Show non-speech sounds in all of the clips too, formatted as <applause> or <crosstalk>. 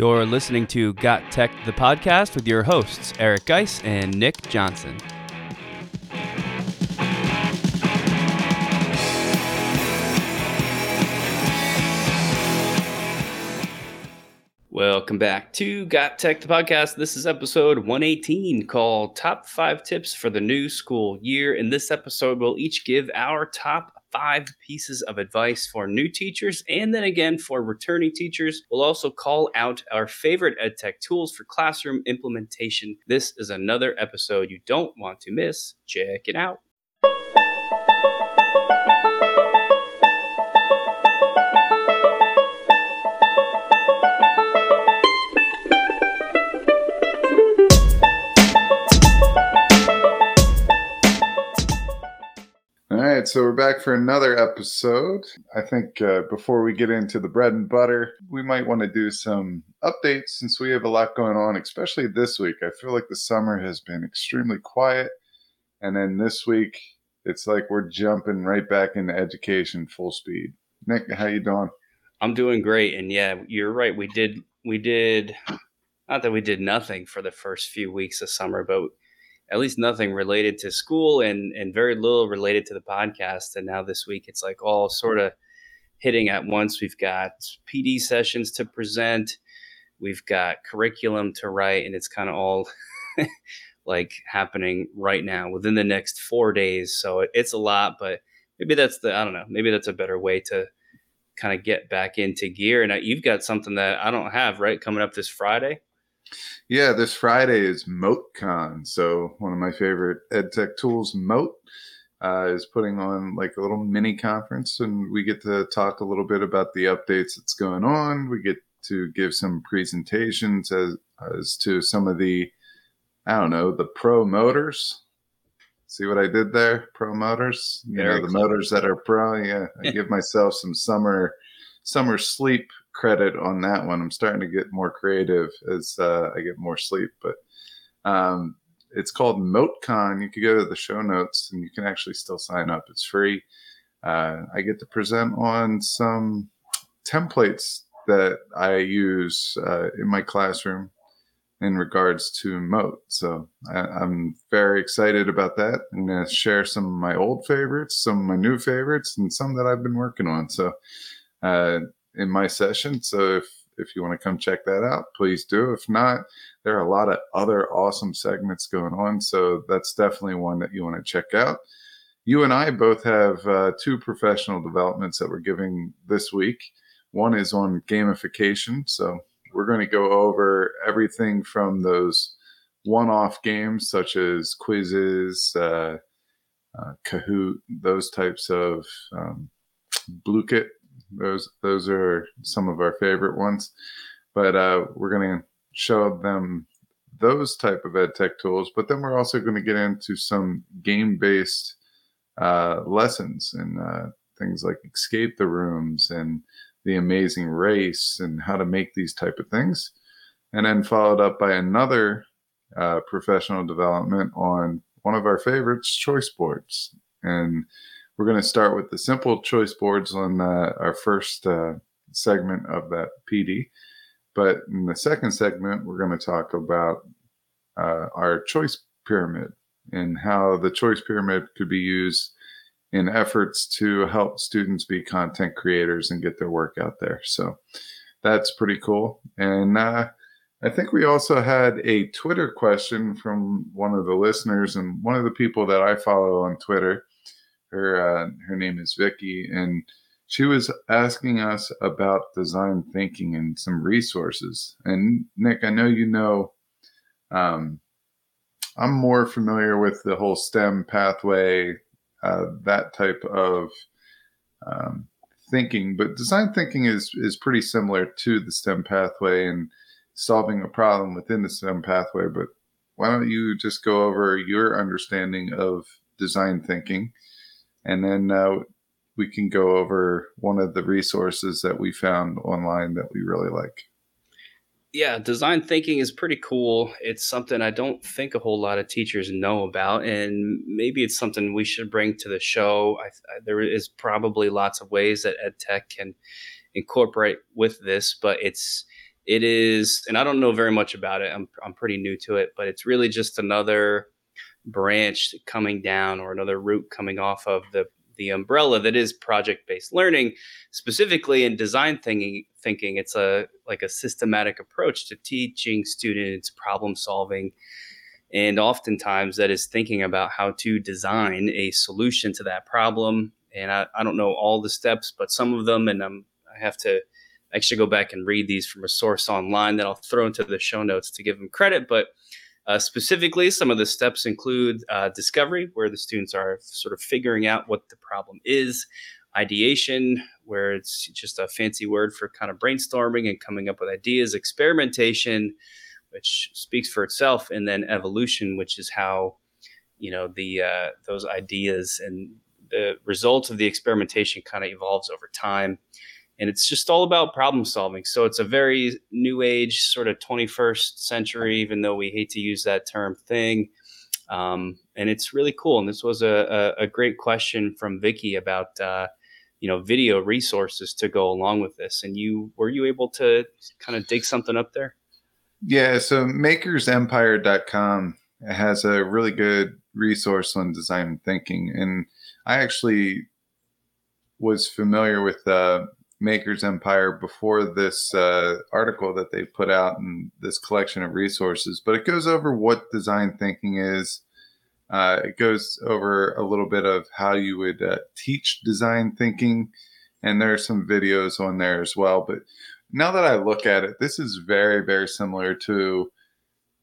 You're listening to Got Tech, the podcast, with your hosts, Eric Geis and Nick Johnson. Welcome back to Got Tech, the podcast. This is episode 118 called Top 5 Tips for the New School Year. In this episode, we'll each give our top five pieces of advice for new teachers. And then again, for returning teachers, we'll also call out our favorite EdTech tools for classroom implementation. This is another episode you don't want to miss. Check it out. Right, so we're back for another episode. I think uh, before we get into the bread and butter, we might want to do some updates since we have a lot going on, especially this week. I feel like the summer has been extremely quiet, and then this week it's like we're jumping right back into education full speed. Nick, how you doing? I'm doing great, and yeah, you're right. We did we did not that we did nothing for the first few weeks of summer, but at least nothing related to school and and very little related to the podcast. And now this week it's like all sort of hitting at once. We've got PD sessions to present, we've got curriculum to write, and it's kind of all <laughs> like happening right now within the next four days. So it, it's a lot, but maybe that's the I don't know. Maybe that's a better way to kind of get back into gear. And you've got something that I don't have right coming up this Friday. Yeah, this Friday is MoteCon. So one of my favorite EdTech tools, Mote, uh, is putting on like a little mini conference, and we get to talk a little bit about the updates that's going on. We get to give some presentations as as to some of the, I don't know, the pro motors. See what I did there? Pro motors. You Very know, the clever. motors that are pro. Yeah, I <laughs> give myself some summer summer sleep credit on that one. I'm starting to get more creative as uh, I get more sleep, but um, it's called MoteCon. You can go to the show notes and you can actually still sign up. It's free. Uh, I get to present on some templates that I use uh, in my classroom in regards to Mote. So I, I'm very excited about that. I'm going to share some of my old favorites, some of my new favorites, and some that I've been working on. So uh, in my session. So if if you want to come check that out, please do. If not, there are a lot of other awesome segments going on. So that's definitely one that you want to check out. You and I both have uh, two professional developments that we're giving this week. One is on gamification. So we're going to go over everything from those one off games such as quizzes, uh, uh, Kahoot, those types of um, Blooket those those are some of our favorite ones. But uh, we're going to show them those type of ed tech tools but then we're also going to get into some game based uh, lessons and uh, things like escape the rooms and the amazing race and how to make these type of things. And then followed up by another uh, professional development on one of our favorites choice boards. And we're going to start with the simple choice boards on uh, our first uh, segment of that PD. But in the second segment, we're going to talk about uh, our choice pyramid and how the choice pyramid could be used in efforts to help students be content creators and get their work out there. So that's pretty cool. And uh, I think we also had a Twitter question from one of the listeners and one of the people that I follow on Twitter her uh, her name is Vicky, and she was asking us about design thinking and some resources. And Nick, I know you know, um, I'm more familiar with the whole STEM pathway, uh, that type of um, thinking, but design thinking is is pretty similar to the STEM pathway and solving a problem within the STEM pathway. But why don't you just go over your understanding of design thinking? And then uh, we can go over one of the resources that we found online that we really like. Yeah, design thinking is pretty cool. It's something I don't think a whole lot of teachers know about, and maybe it's something we should bring to the show. I, I, there is probably lots of ways that ed tech can incorporate with this, but it's it is, and I don't know very much about it. I'm I'm pretty new to it, but it's really just another branch coming down or another root coming off of the the umbrella that is project based learning. Specifically in design thinking thinking it's a like a systematic approach to teaching students problem solving. And oftentimes that is thinking about how to design a solution to that problem. And i, I don't know all the steps but some of them and I'm, i have to actually go back and read these from a source online that i'll throw into the show notes to give them credit but uh, specifically, some of the steps include uh, discovery, where the students are sort of figuring out what the problem is, ideation, where it's just a fancy word for kind of brainstorming and coming up with ideas, experimentation, which speaks for itself, and then evolution, which is how you know the uh, those ideas and the results of the experimentation kind of evolves over time and it's just all about problem solving. So it's a very new age, sort of 21st century, even though we hate to use that term thing. Um, and it's really cool. And this was a, a, a great question from Vicky about, uh, you know, video resources to go along with this. And you were you able to kind of dig something up there? Yeah. So makersempire.com has a really good resource on design thinking. And I actually was familiar with uh, Maker's Empire before this uh, article that they put out and this collection of resources, but it goes over what design thinking is. Uh, it goes over a little bit of how you would uh, teach design thinking, and there are some videos on there as well. But now that I look at it, this is very, very similar to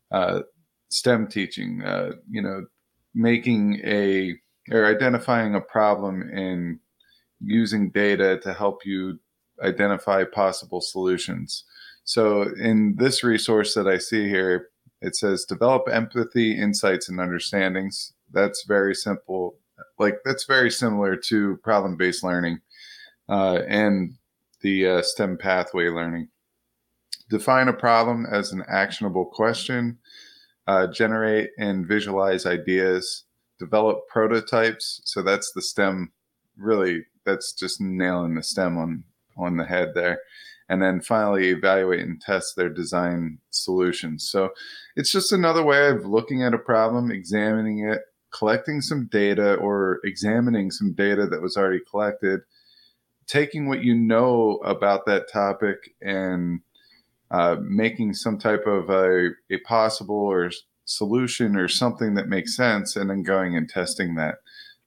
uh, STEM teaching. Uh, you know, making a or identifying a problem and using data to help you identify possible solutions. So, in this resource that I see here, it says develop empathy, insights, and understandings. That's very simple. Like, that's very similar to problem based learning uh, and the uh, STEM pathway learning. Define a problem as an actionable question, uh, generate and visualize ideas, develop prototypes. So, that's the STEM really, that's just nailing the STEM on on the head there. And then finally, evaluate and test their design solutions. So it's just another way of looking at a problem, examining it, collecting some data or examining some data that was already collected, taking what you know about that topic and uh, making some type of a, a possible or solution or something that makes sense, and then going and testing that.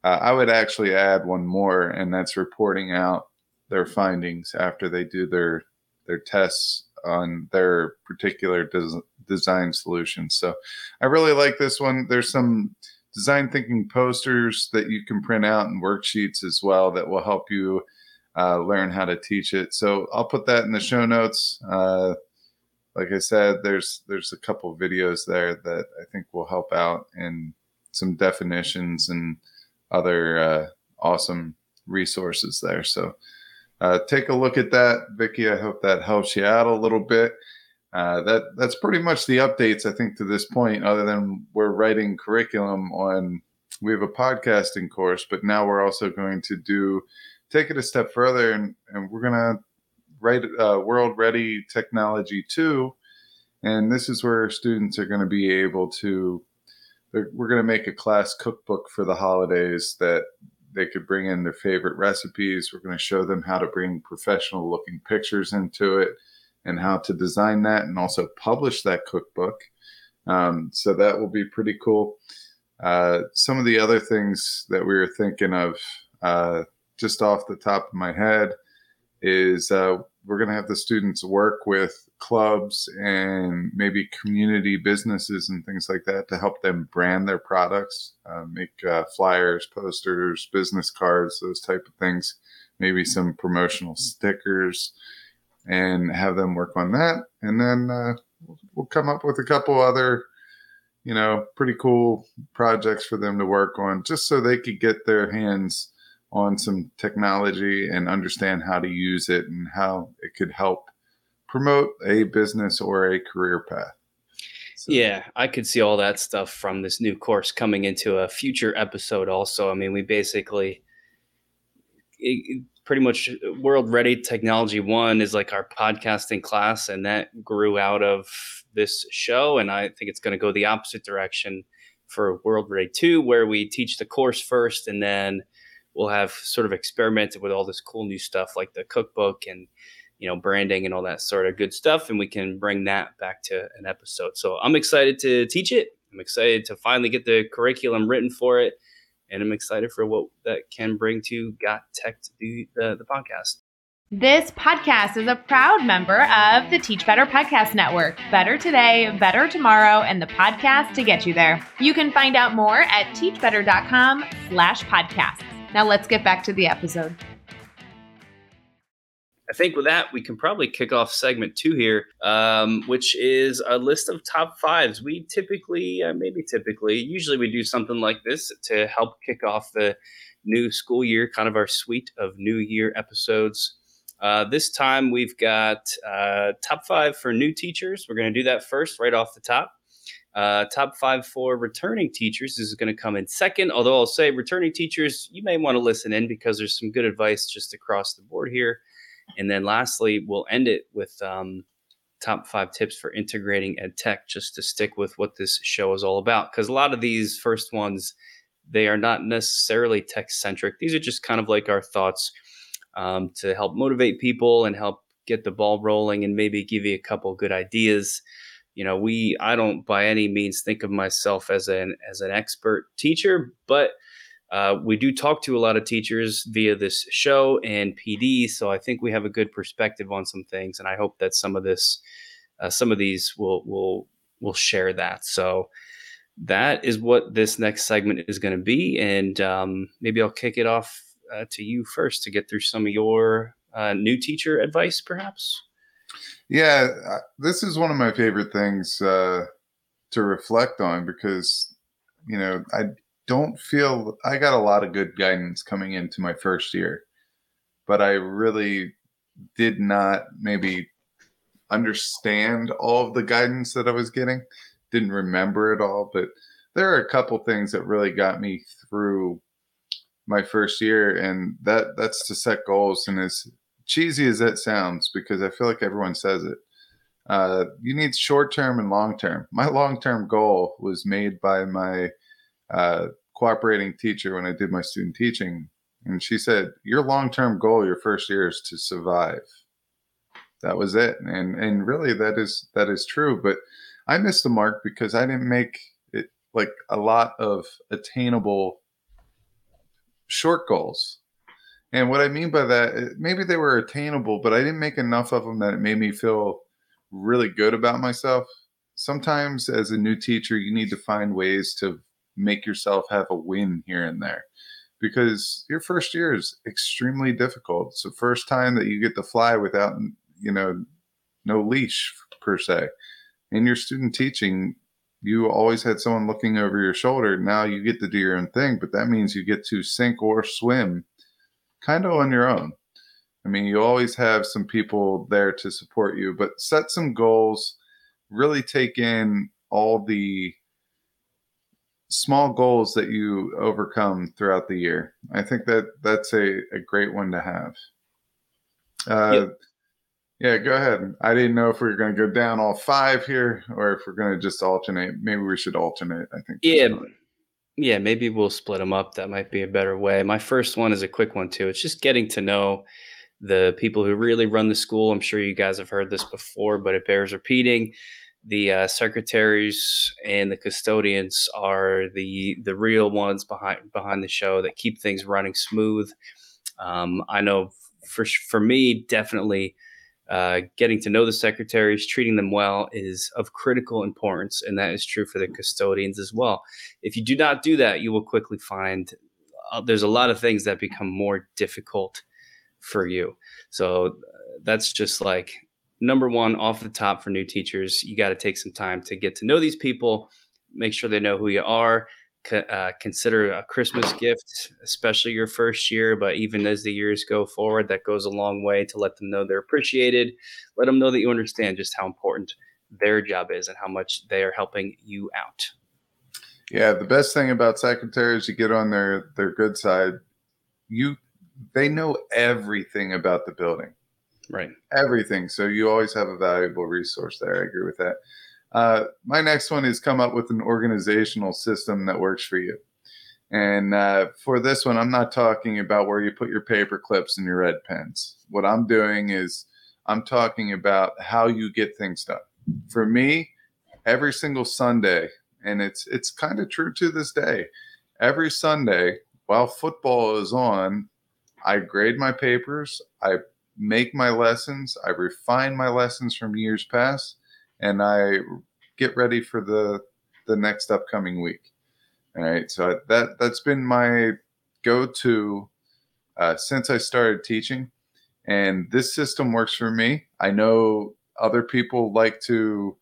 Uh, I would actually add one more, and that's reporting out their findings after they do their their tests on their particular des- design solutions. So I really like this one. There's some design thinking posters that you can print out and worksheets as well that will help you uh, learn how to teach it. So I'll put that in the show notes. Uh, like I said, there's there's a couple videos there that I think will help out and some definitions and other uh, awesome resources there. So uh, take a look at that, Vicky. I hope that helps you out a little bit. Uh, that that's pretty much the updates I think to this point. Other than we're writing curriculum on, we have a podcasting course, but now we're also going to do take it a step further, and and we're gonna write uh, World Ready Technology two, and this is where students are going to be able to. We're going to make a class cookbook for the holidays that they could bring in their favorite recipes. We're going to show them how to bring professional looking pictures into it and how to design that and also publish that cookbook. Um, so that will be pretty cool. Uh, some of the other things that we were thinking of, uh, just off the top of my head, is uh, we're going to have the students work with clubs and maybe community businesses and things like that to help them brand their products, uh, make uh, flyers, posters, business cards, those type of things, maybe some promotional stickers, and have them work on that. And then uh, we'll come up with a couple other, you know, pretty cool projects for them to work on, just so they could get their hands on some technology and understand how to use it and how it could help promote a business or a career path. So. Yeah, I could see all that stuff from this new course coming into a future episode also. I mean, we basically pretty much World Ready Technology One is like our podcasting class, and that grew out of this show. And I think it's going to go the opposite direction for World Ready Two, where we teach the course first, and then we'll have sort of experimented with all this cool new stuff like the cookbook and you know branding and all that sort of good stuff, and we can bring that back to an episode. So I'm excited to teach it. I'm excited to finally get the curriculum written for it and I'm excited for what that can bring to Got Tech to do the, the podcast. This podcast is a proud member of the Teach Better Podcast Network. Better today, better tomorrow, and the podcast to get you there. You can find out more at teachbetter.com slash podcasts. Now let's get back to the episode. I think with that, we can probably kick off segment two here, um, which is a list of top fives. We typically, uh, maybe typically, usually we do something like this to help kick off the new school year, kind of our suite of new year episodes. Uh, this time we've got uh, top five for new teachers. We're going to do that first, right off the top. Uh, top five for returning teachers this is going to come in second. Although I'll say returning teachers, you may want to listen in because there's some good advice just across the board here. And then lastly, we'll end it with um, top five tips for integrating ed tech, just to stick with what this show is all about. Because a lot of these first ones, they are not necessarily tech centric. These are just kind of like our thoughts um, to help motivate people and help get the ball rolling and maybe give you a couple good ideas. You know, we I don't by any means think of myself as an as an expert teacher, but uh, we do talk to a lot of teachers via this show and PD, so I think we have a good perspective on some things, and I hope that some of this, uh, some of these will will will share that. So that is what this next segment is going to be, and um, maybe I'll kick it off uh, to you first to get through some of your uh, new teacher advice, perhaps. Yeah, uh, this is one of my favorite things uh, to reflect on because you know I don't feel I got a lot of good guidance coming into my first year, but I really did not maybe understand all of the guidance that I was getting. Didn't remember it all, but there are a couple things that really got me through my first year, and that that's to set goals. And as cheesy as that sounds, because I feel like everyone says it, uh, you need short term and long term. My long term goal was made by my uh, cooperating teacher when I did my student teaching, and she said, "Your long-term goal your first year is to survive." That was it, and and really that is that is true. But I missed the mark because I didn't make it like a lot of attainable short goals. And what I mean by that, eh, maybe they were attainable, but I didn't make enough of them that it made me feel really good about myself. Sometimes, as a new teacher, you need to find ways to make yourself have a win here and there because your first year is extremely difficult. It's the first time that you get to fly without, you know, no leash per se. In your student teaching, you always had someone looking over your shoulder. Now you get to do your own thing, but that means you get to sink or swim kind of on your own. I mean, you always have some people there to support you, but set some goals, really take in all the small goals that you overcome throughout the year. I think that that's a, a great one to have. Uh, yep. Yeah, go ahead. I didn't know if we were going to go down all five here or if we're going to just alternate. Maybe we should alternate. I think. Yeah. Yeah, maybe we'll split them up. That might be a better way. My first one is a quick one, too. It's just getting to know the people who really run the school. I'm sure you guys have heard this before, but it bears repeating the uh, secretaries and the custodians are the the real ones behind behind the show that keep things running smooth. Um, I know for for me, definitely uh, getting to know the secretaries, treating them well is of critical importance, and that is true for the custodians as well. If you do not do that, you will quickly find uh, there's a lot of things that become more difficult for you. So uh, that's just like number one off the top for new teachers you got to take some time to get to know these people make sure they know who you are uh, consider a christmas gift especially your first year but even as the years go forward that goes a long way to let them know they're appreciated let them know that you understand just how important their job is and how much they are helping you out yeah the best thing about secretaries you get on their their good side you they know everything about the building. Right. Everything. So you always have a valuable resource there. I agree with that. Uh, my next one is come up with an organizational system that works for you. And uh, for this one, I'm not talking about where you put your paper clips and your red pens. What I'm doing is I'm talking about how you get things done. For me, every single Sunday, and it's it's kind of true to this day. Every Sunday, while football is on, I grade my papers, I make my lessons, I refine my lessons from years past, and I get ready for the the next upcoming week. All right, so that that's been my go-to uh, since I started teaching, and this system works for me. I know other people like to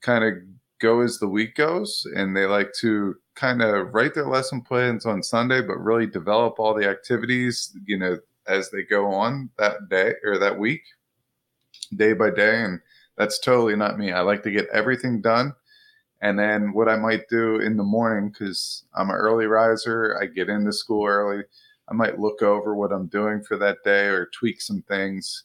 kind of go as the week goes, and they like to kind of write their lesson plans on Sunday, but really develop all the activities, you know, as they go on that day or that week, day by day, and that's totally not me. I like to get everything done. And then what I might do in the morning, because I'm an early riser, I get into school early. I might look over what I'm doing for that day or tweak some things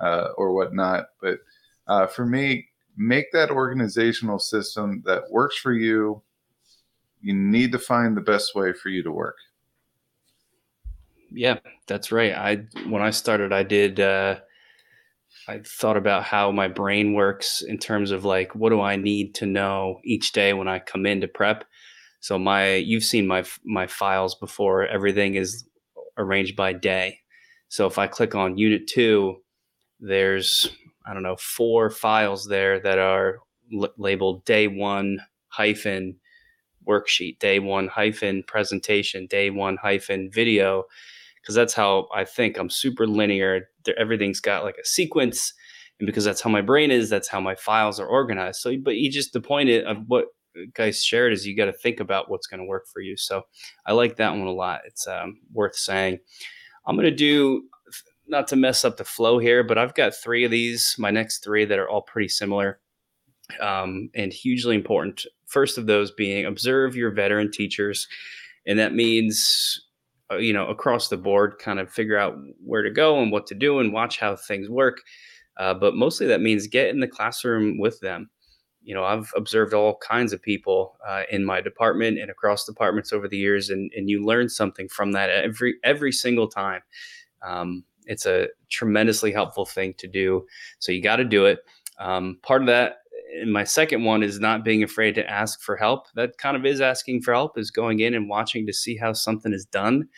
uh, or whatnot. But uh, for me, make that organizational system that works for you. You need to find the best way for you to work. Yeah, that's right. I when I started, I did. Uh, I thought about how my brain works in terms of like what do I need to know each day when I come in to prep. So my you've seen my my files before. Everything is arranged by day. So if I click on Unit Two, there's I don't know four files there that are l- labeled Day One hyphen worksheet, Day One hyphen presentation, Day One hyphen video because that's how I think. I'm super linear. Everything's got like a sequence, and because that's how my brain is, that's how my files are organized. So, but you just the point of what guys shared is you got to think about what's going to work for you. So, I like that one a lot. It's um, worth saying. I'm to do not to mess up the flow here, but I've got three of these. My next three that are all pretty similar um, and hugely important. First of those being observe your veteran teachers, and that means you know across the board kind of figure out where to go and what to do and watch how things work uh, but mostly that means get in the classroom with them. You know i've observed all kinds of people uh, in my department and across departments over the years and, and you learn something from that every every single time. Um, it's a tremendously helpful thing to do so you got to do it. Um, part of that and my second one is not being afraid to ask for help. That kind of is asking for help, is going in and watching to see how something is done.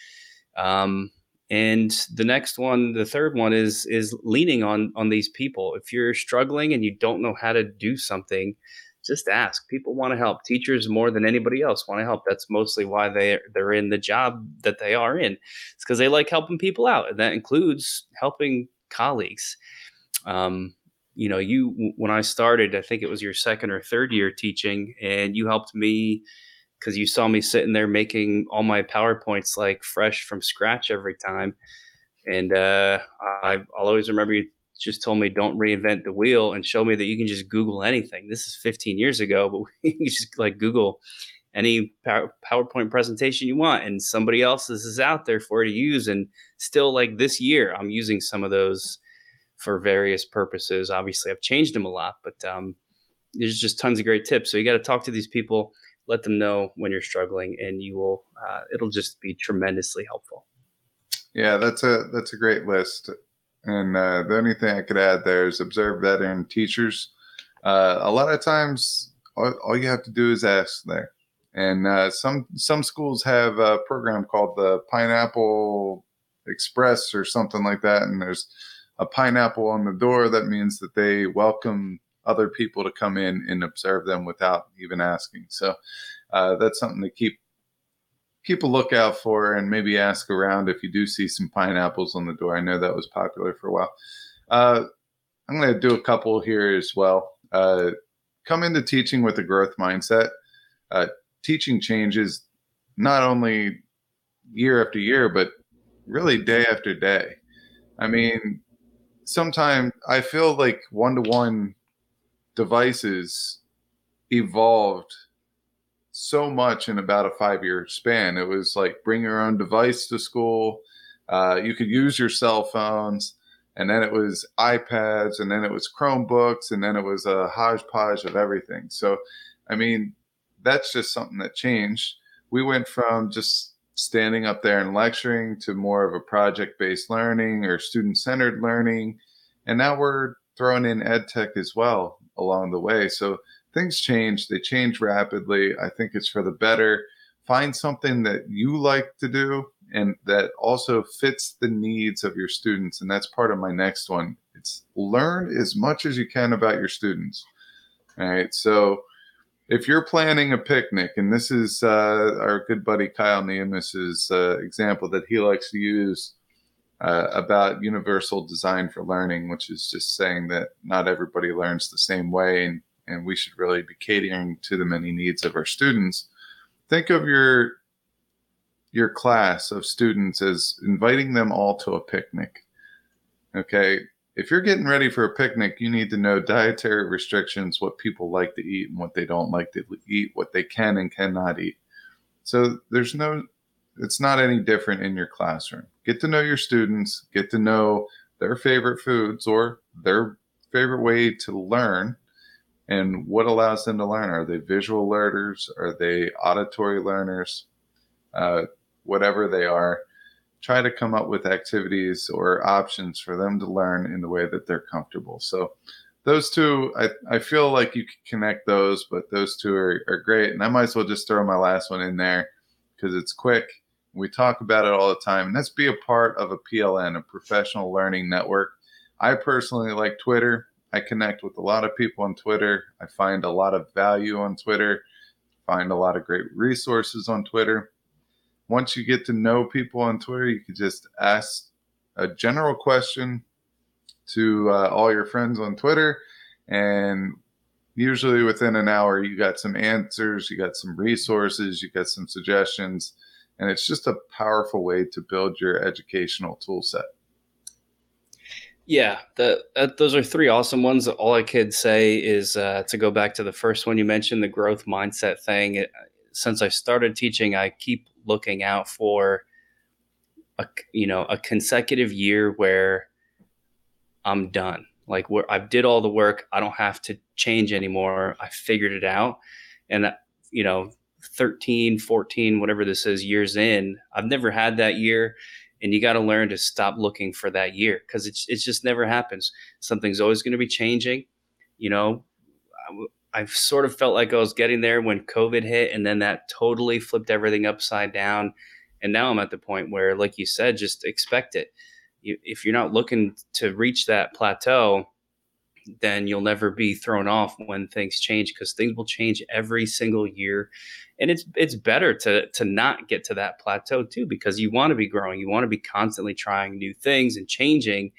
Um, and the next one, the third one is is leaning on on these people. If you're struggling and you don't know how to do something, just ask. People want to help. Teachers more than anybody else want to help. That's mostly why they they're in the job that they are in. It's because they like helping people out, and that includes helping colleagues. Um, you know, you when I started, I think it was your second or third year teaching, and you helped me because you saw me sitting there making all my powerpoints like fresh from scratch every time. And uh, I, I'll always remember you just told me don't reinvent the wheel and show me that you can just Google anything. This is 15 years ago, but <laughs> you just like Google any PowerPoint presentation you want, and somebody else's is out there for you to use. And still, like this year, I'm using some of those for various purposes. Obviously, I've changed them a lot, but um, there's just tons of great tips. So you got to talk to these people, let them know when you're struggling, and you will. Uh, it'll just be tremendously helpful. Yeah, that's a that's a great list. And uh, the only thing I could add there is observe veteran teachers. Uh, a lot of times, all, all, you have to do is ask there. And uh, some some schools have a program called the Pineapple Express or something like that, and there's a pineapple on the door, that means that they welcome other people to come in and observe them without even asking. So uh, that's something to keep keep a lookout for, and maybe ask around if you do see some pineapples on the door. I know that was popular for a while. Uh, I'm going to do a couple here as well. Uh, come into teaching with a growth mindset. Uh, teaching changes not only year after year, but really day after day. I mean, sometimes I feel like one to one devices evolved so much in about a five year span. It was like bring your own device to school. Uh, you could use your cell phones, and then it was iPads, and then it was Chromebooks, and then it was a hodgepodge of everything. So, I mean, that's just something that changed. We went from just standing up there and lecturing to more of a project based learning or student centered learning. And now we're throwing in ed tech as well along the way. So things change, they change rapidly. I think it's for the better. Find something that you like to do and that also fits the needs of your students. And that's part of my next one. It's learn as much as you can about your students. All right. So if you're planning a picnic, and this is uh, our good buddy Kyle Niemus's uh, example that he likes to use uh, about universal design for learning, which is just saying that not everybody learns the same way, and, and we should really be catering to the many needs of our students. Think of your your class of students as inviting them all to a picnic. Okay, if you're getting ready for a picnic, you need to know dietary restrictions, what people like to eat and what they don't like to eat, what they can and cannot eat. So there's no, it's not any different in your classroom. Get to know your students, get to know their favorite foods or their favorite way to learn and what allows them to learn. Are they visual learners? Are they auditory learners? Uh, whatever they are try to come up with activities or options for them to learn in the way that they're comfortable. So those two, I, I feel like you can connect those, but those two are, are great. And I might as well just throw my last one in there because it's quick. We talk about it all the time. And let's be a part of a PLN, a professional learning network. I personally like Twitter. I connect with a lot of people on Twitter. I find a lot of value on Twitter, find a lot of great resources on Twitter once you get to know people on Twitter, you could just ask a general question to uh, all your friends on Twitter, and usually within an hour, you got some answers, you got some resources, you got some suggestions, and it's just a powerful way to build your educational tool set. Yeah, the, uh, those are three awesome ones. All I could say is uh, to go back to the first one you mentioned, the growth mindset thing. It, since I started teaching, I keep looking out for a you know a consecutive year where I'm done. Like where I did all the work, I don't have to change anymore. I figured it out, and you know, 13, 14, whatever this is, years in, I've never had that year. And you got to learn to stop looking for that year because it's, it just never happens. Something's always going to be changing. You know, I've sort of felt like I was getting there when COVID hit, and then that totally flipped everything upside down. And now I'm at the point where, like you said, just expect it. You, if you're not looking to reach that plateau, then you'll never be thrown off when things change because things will change every single year. And it's it's better to to not get to that plateau too because you want to be growing, you want to be constantly trying new things and changing.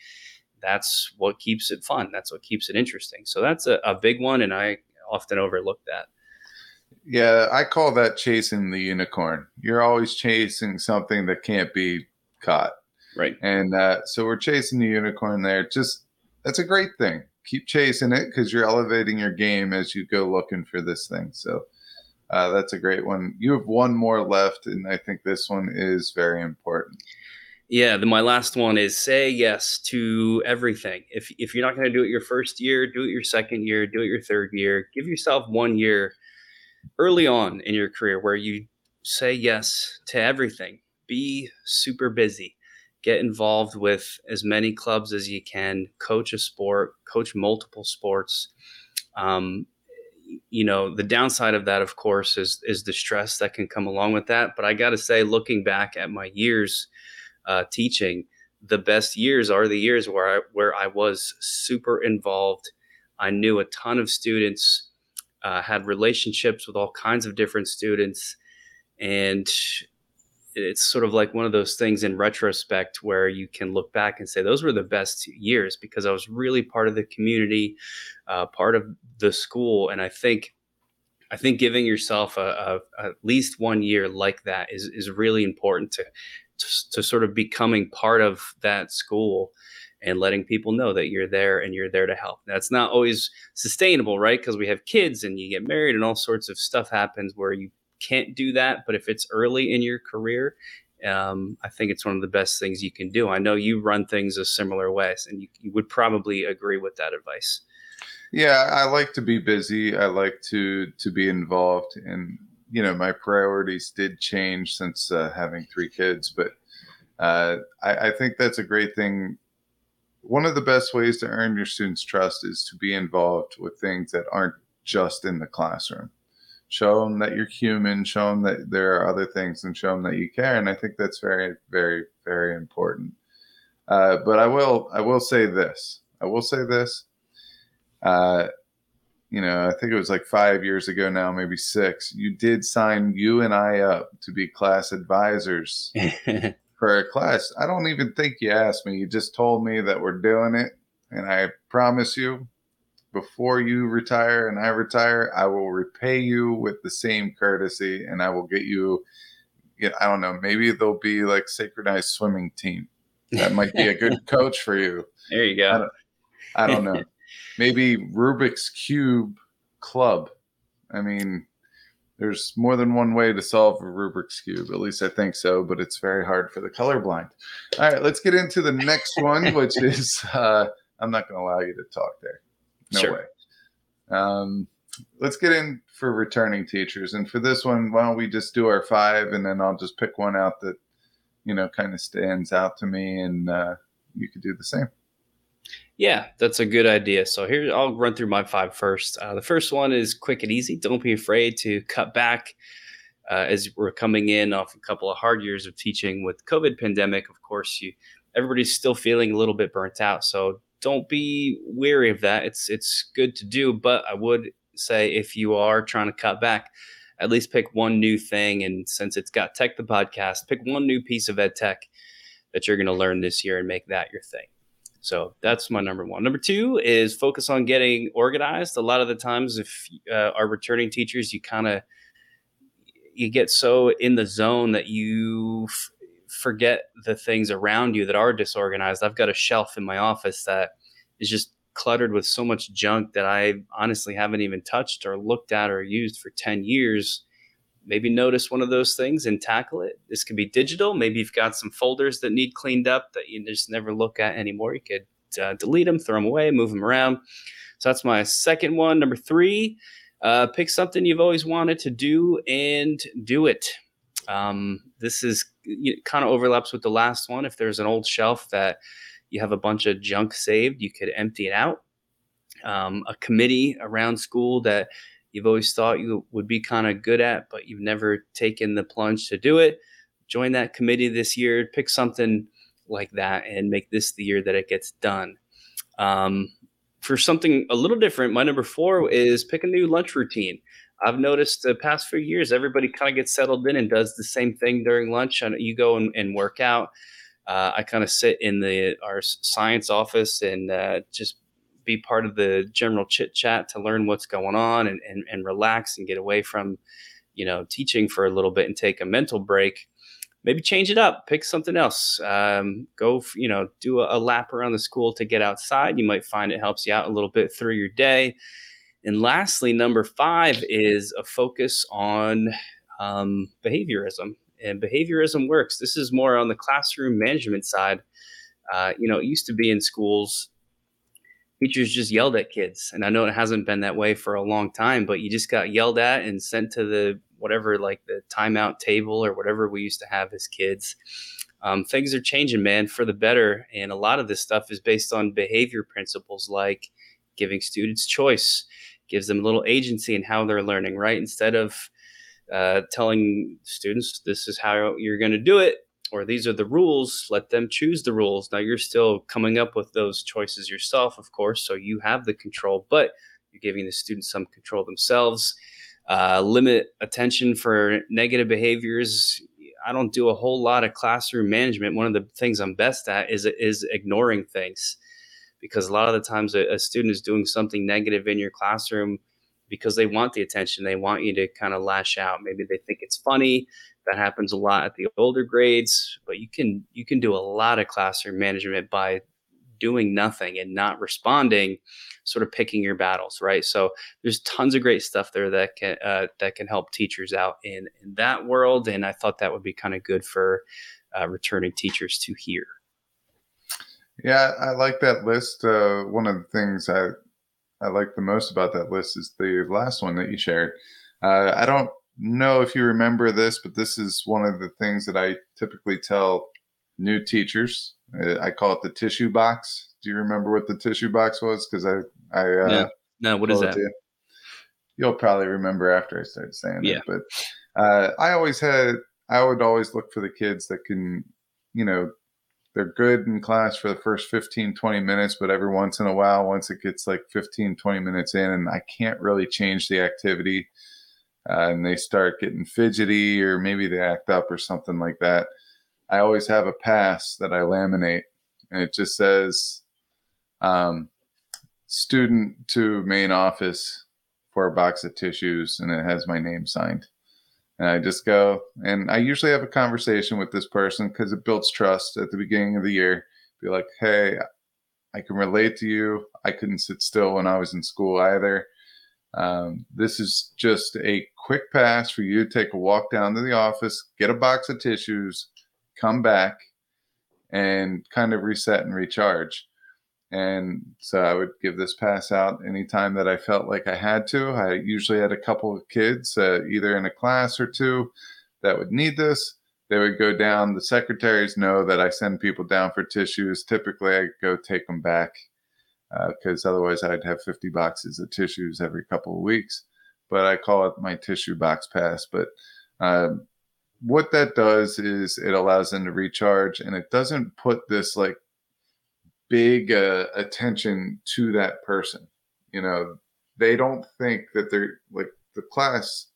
That's what keeps it fun. That's what keeps it interesting. So that's a, a big one, and I often overlooked that. Yeah, I call that chasing the unicorn. You're always chasing something that can't be caught. Right. And uh, so we're chasing the unicorn there. Just that's a great thing. Keep chasing it because you're elevating your game as you go looking for this thing. So uh, that's a great one. You have one more left, and I think this one is very important. Yeah, the, my last one is say yes to everything. If if you're not going to do it your first year, do it your second year, do it your third year. Give yourself one year early on in your career where you say yes to everything. Be super busy. Get involved with as many clubs as you can. Coach a sport. Coach multiple sports. Um, you know the downside of that of course is is the stress that can come along with that but i got to say looking back at my years uh, teaching, the best years are the years where I, where I was super involved. I knew a ton of students, uh, had relationships with all kinds of different students, and it's sort of like one of those things in retrospect where you can look back and say those were the best years because I was really part of the community, uh, part of the school, and I think I think giving yourself a, a, at least one year like that is is really important to to, sort of becoming part of that school and letting people know that you're there and you're there to help. That's not always sustainable, right? Because we have kids and you get married and all sorts of stuff happens where you can't do that. But if it's early in your career um, I think it's one of the best things you can do. I know you run things a similar way, and you, you would probably agree with that advice. Yeah, I like to be busy. I like to to be involved, and you know, my priorities did change since uh, having three kids, but uh, I, I think that's a great thing. One of the best ways to earn your students' trust is to be involved with things that aren't just in the classroom. Show them that you're human. Show them that there are other things, and show them that you care. And I think that's very, very, very important. Uh, but I will, I will say this. I will say this. Uh, you know, I think it was like five years ago now, maybe six. You did sign you and I up to be class advisors <laughs> for a class. I don't even think you asked me. You just told me that we're doing it. And I promise you, before you retire and I retire, I will repay you with the same courtesy and I will get you, you know, I don't know, maybe there'll be like synchronized swimming team. That might be a good <laughs> coach for you. There you go. I don't, I don't know. Maybe Rubik's Cube Club. I mean, there's more than one way to solve a Rubik's Cube. At least I think so, but it's very hard for the colorblind. All right, let's get into the next one, <laughs> which is uh, I'm not going to allow you to talk there. No Sure. way. Um, let's get in for returning teachers. And for this one, why don't we just do our five and then I'll just pick one out that, you know, kind of stands out to me and uh, you could do the same. Yeah, that's a good idea. So here, I'll run through my five first. Uh, the first one is quick and easy. Don't be afraid to cut back. Uh, as we're coming in off a couple of hard years of teaching with COVID pandemic, of course, you everybody's still feeling a little bit burnt out. So don't be weary of that. It's it's good to do, but I would say if you are trying to cut back, at least pick one new thing. And since it's got tech the podcast, pick one new piece of ed tech that you're going to learn this year and make that your thing. So that's my number one. Number two is focus on getting organized. A lot of the times, if uh, are returning teachers, you kind of you get so in the zone that you f- forget the things around you that are disorganized. I've got a shelf in my office that is just cluttered with so much junk that I honestly haven't even touched or looked at or used for 10 years. Maybe notice one of those things and tackle it. This could be digital. Maybe you've got some folders that need cleaned up that you just never look at anymore. You could uh, delete them, throw them away, move them around. So that's my second one. Number three, uh, pick something you've always wanted to do and do it. Um, this is it kind of overlaps with the last one. If there's an old shelf that you have a bunch of junk saved, you could empty it out. Um, a committee around school that you've always thought you would be kind of good at, but you've never taken the plunge to do it. Join that committee this year. Pick something like that and make this the year that it gets done. Um, for something a little different, my number four is pick a new lunch routine. I've noticed the past few years, everybody kind of gets settled in and does the same thing during lunch. And you go and, and work out. Uh, I kind of sit in the our science office and uh, just be part of the general chit chat to learn what's going on and, and, and relax and get away from, you know, teaching for a little bit and take a mental break. Maybe change it up, pick something else. Um, go, you know, do a, a lap around the school to get outside. You might find it helps you out a little bit through your day. And lastly, number five is a focus on um, behaviorism. And behaviorism works. This is more on the classroom management side. Uh, you know, it used to be in schools, teachers just yelled at kids. And I know it hasn't been that way for a long time, but you just got yelled at and sent to the whatever, like the timeout table or whatever we used to have as kids. Um, things are changing, man, for the better. And a lot of this stuff is based on behavior principles like giving students choice, gives them a little agency in how they're learning, right? Instead of uh, telling students this is how you're going to do it or these are the rules let them choose the rules now you're still coming up with those choices yourself of course so you have the control but you're giving the students some control themselves uh, limit attention for negative behaviors i don't do a whole lot of classroom management one of the things i'm best at is is ignoring things because a lot of the times a, a student is doing something negative in your classroom because they want the attention. They want you to kind of lash out. Maybe they think it's funny. That happens a lot at the older grades, but you can you can do a lot of classroom management by doing nothing and not responding, sort of picking your battles, right? So there's tons of great stuff there that can uh, that can help teachers out in in that world, and I thought that would be kind of good for uh, returning teachers to hear. Yeah, I like that list. Uh, one of the things I I like the most about that list is the last one that you shared. Uh, I don't know if you remember this, but this is one of the things that I typically tell new teachers. Uh, I call it the tissue box. Do you remember what the tissue box was? Because I, I, uh, no, no, what is that? You. You'll probably remember after I started saying yeah. it. But uh, I always had, I would always look for the kids that can, you know, they're good in class for the first 15 20 minutes but every once in a while once it gets like 15 20 minutes in and i can't really change the activity uh, and they start getting fidgety or maybe they act up or something like that i always have a pass that i laminate and it just says um, student to main office for a box of tissues and it has my name signed and I just go, and I usually have a conversation with this person because it builds trust at the beginning of the year. Be like, hey, I can relate to you. I couldn't sit still when I was in school either. Um, this is just a quick pass for you to take a walk down to the office, get a box of tissues, come back, and kind of reset and recharge. And so I would give this pass out anytime that I felt like I had to. I usually had a couple of kids, uh, either in a class or two, that would need this. They would go down. The secretaries know that I send people down for tissues. Typically, I go take them back because uh, otherwise I'd have 50 boxes of tissues every couple of weeks. But I call it my tissue box pass. But uh, what that does is it allows them to recharge and it doesn't put this like big uh, attention to that person. You know, they don't think that they're like the class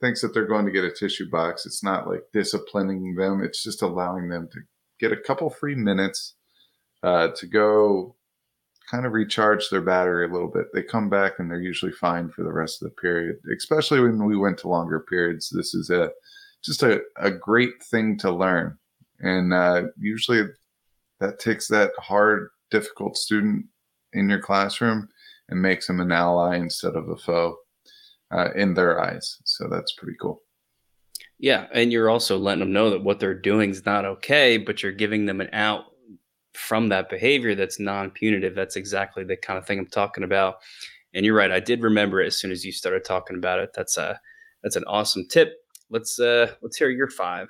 thinks that they're going to get a tissue box. It's not like disciplining them, it's just allowing them to get a couple free minutes uh, to go kind of recharge their battery a little bit. They come back and they're usually fine for the rest of the period, especially when we went to longer periods. This is a just a, a great thing to learn. And uh, usually that takes that hard difficult student in your classroom and makes them an ally instead of a foe uh, in their eyes. So that's pretty cool. Yeah, and you're also letting them know that what they're doing is not okay, but you're giving them an out from that behavior that's non-punitive. That's exactly the kind of thing I'm talking about. And you're right. I did remember it as soon as you started talking about it. That's a that's an awesome tip. Let's uh let's hear your five.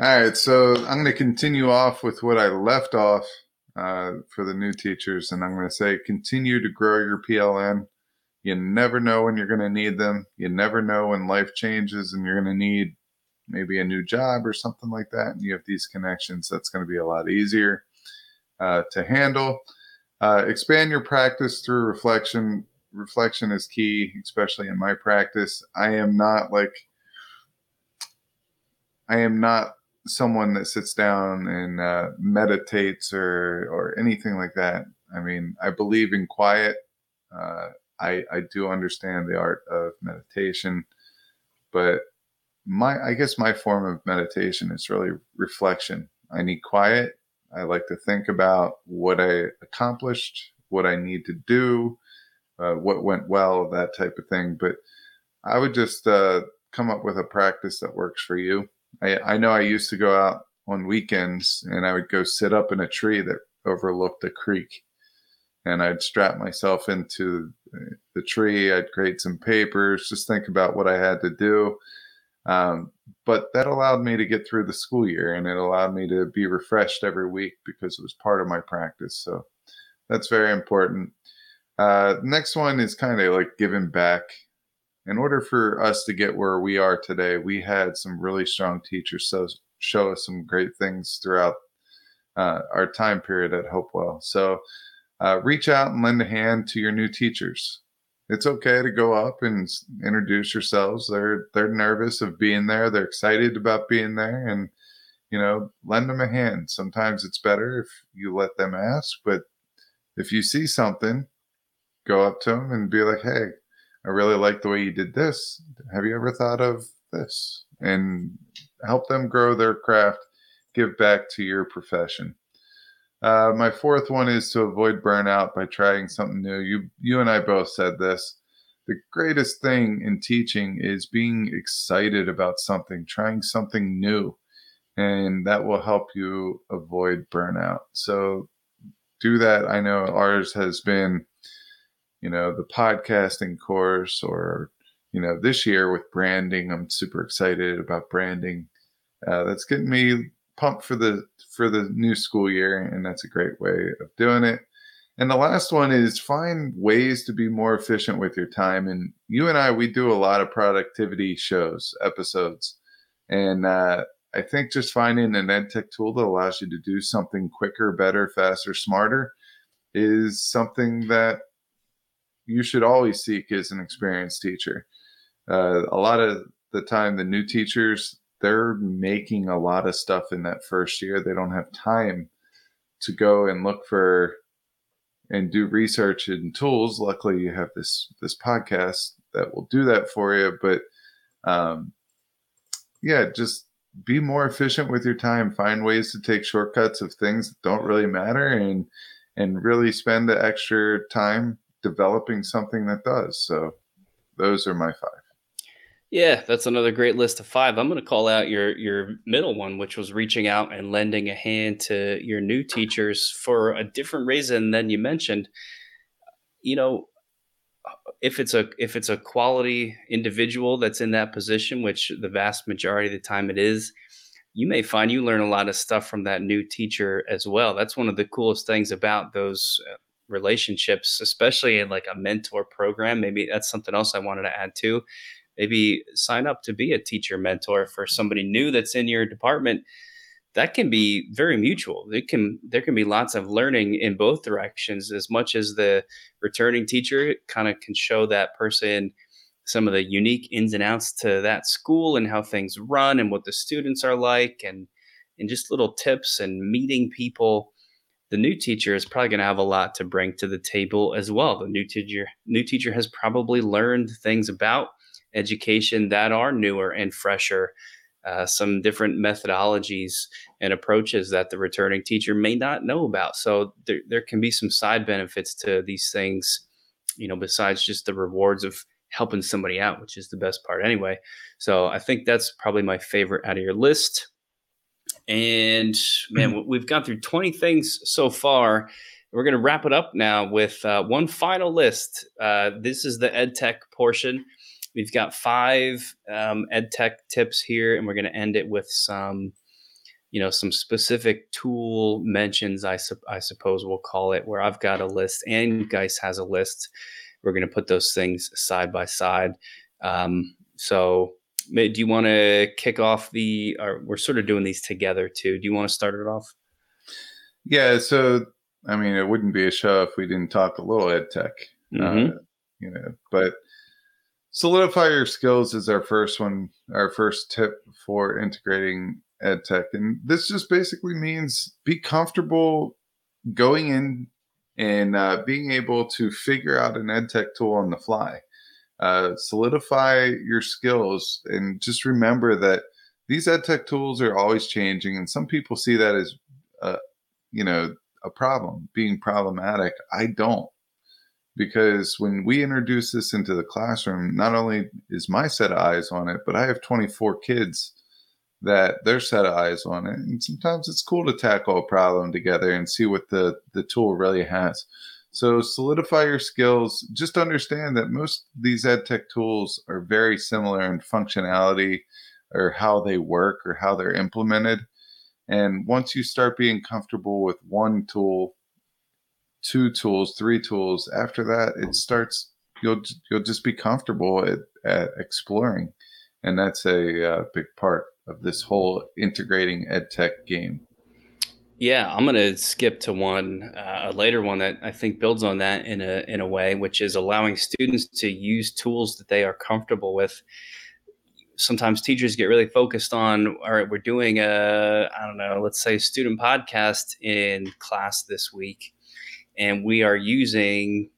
All right, so I'm going to continue off with what I left off uh, for the new teachers. And I'm going to say continue to grow your PLN. You never know when you're going to need them. You never know when life changes and you're going to need maybe a new job or something like that. And you have these connections. That's going to be a lot easier uh, to handle. Uh, expand your practice through reflection. Reflection is key, especially in my practice. I am not like, I am not someone that sits down and uh, meditates or or anything like that. I mean, I believe in quiet. Uh, I I do understand the art of meditation, but my I guess my form of meditation is really reflection. I need quiet. I like to think about what I accomplished, what I need to do, uh, what went well, that type of thing. But I would just uh, come up with a practice that works for you I, I know I used to go out on weekends and I would go sit up in a tree that overlooked a creek. And I'd strap myself into the tree. I'd create some papers, just think about what I had to do. Um, but that allowed me to get through the school year and it allowed me to be refreshed every week because it was part of my practice. So that's very important. Uh, next one is kind of like giving back in order for us to get where we are today, we had some really strong teachers so show us some great things throughout uh, our time period at Hopewell. So uh, reach out and lend a hand to your new teachers. It's okay to go up and introduce yourselves. They're they're nervous of being there. They're excited about being there, and you know, lend them a hand. Sometimes it's better if you let them ask, but if you see something, go up to them and be like, "Hey, I really like the way you did this. Have you ever thought of this? And help them grow their craft, give back to your profession. Uh, my fourth one is to avoid burnout by trying something new. You you and I both said this. The greatest thing in teaching is being excited about something, trying something new, and that will help you avoid burnout. So do that. I know ours has been, you know, the podcasting course or you know, this year with branding, I'm super excited about branding. Uh, that's getting me pumped for the for the new school year, and that's a great way of doing it. And the last one is find ways to be more efficient with your time. And you and I, we do a lot of productivity shows, episodes, and uh, I think just finding an edtech tool that allows you to do something quicker, better, faster, smarter is something that you should always seek as an experienced teacher uh, a lot of the time the new teachers they're making a lot of stuff in that first year. They don't have time to go and look for and do research and tools. Luckily you have this this podcast that will do that for you but um yeah just be more efficient with your time. Find ways to take shortcuts of things that don't really matter and and really spend the extra time developing something that does. So those are my five yeah, that's another great list of five. I'm going to call out your your middle one, which was reaching out and lending a hand to your new teachers for a different reason than you mentioned. You know, if it's a if it's a quality individual that's in that position, which the vast majority of the time it is, you may find you learn a lot of stuff from that new teacher as well. That's one of the coolest things about those uh, relationships, especially in like a mentor program. Maybe that's something else I wanted to add too maybe sign up to be a teacher mentor for somebody new that's in your department that can be very mutual. It can there can be lots of learning in both directions. As much as the returning teacher kind of can show that person some of the unique ins and outs to that school and how things run and what the students are like and and just little tips and meeting people the new teacher is probably going to have a lot to bring to the table as well. The new teacher new teacher has probably learned things about education that are newer and fresher, uh, some different methodologies and approaches that the returning teacher may not know about. So there, there can be some side benefits to these things, you know, besides just the rewards of helping somebody out, which is the best part anyway. So I think that's probably my favorite out of your list. And man, mm-hmm. we've gone through 20 things so far. We're going to wrap it up now with uh, one final list. Uh, this is the ed tech portion. We've got five um, ed tech tips here, and we're going to end it with some, you know, some specific tool mentions. I, su- I suppose we'll call it where I've got a list and Geis has a list. We're going to put those things side by side. Um, so, do you want to kick off the? Or we're sort of doing these together too. Do you want to start it off? Yeah. So, I mean, it wouldn't be a show if we didn't talk a little ed tech. Mm-hmm. Uh, you know, but solidify your skills is our first one our first tip for integrating ed tech and this just basically means be comfortable going in and uh, being able to figure out an ed tech tool on the fly. Uh, solidify your skills and just remember that these ed tech tools are always changing and some people see that as uh, you know a problem being problematic. I don't because when we introduce this into the classroom, not only is my set of eyes on it, but I have 24 kids that their set of eyes on it. And sometimes it's cool to tackle a problem together and see what the, the tool really has. So solidify your skills. Just understand that most of these ed tech tools are very similar in functionality or how they work or how they're implemented. And once you start being comfortable with one tool two tools, three tools. After that, it starts. You'll you'll just be comfortable at, at exploring, and that's a uh, big part of this whole integrating ed tech game. Yeah, I'm to skip to one uh, a later one that I think builds on that in a in a way, which is allowing students to use tools that they are comfortable with. Sometimes teachers get really focused on, all right, we're doing a I don't know, let's say student podcast in class this week, and we are using,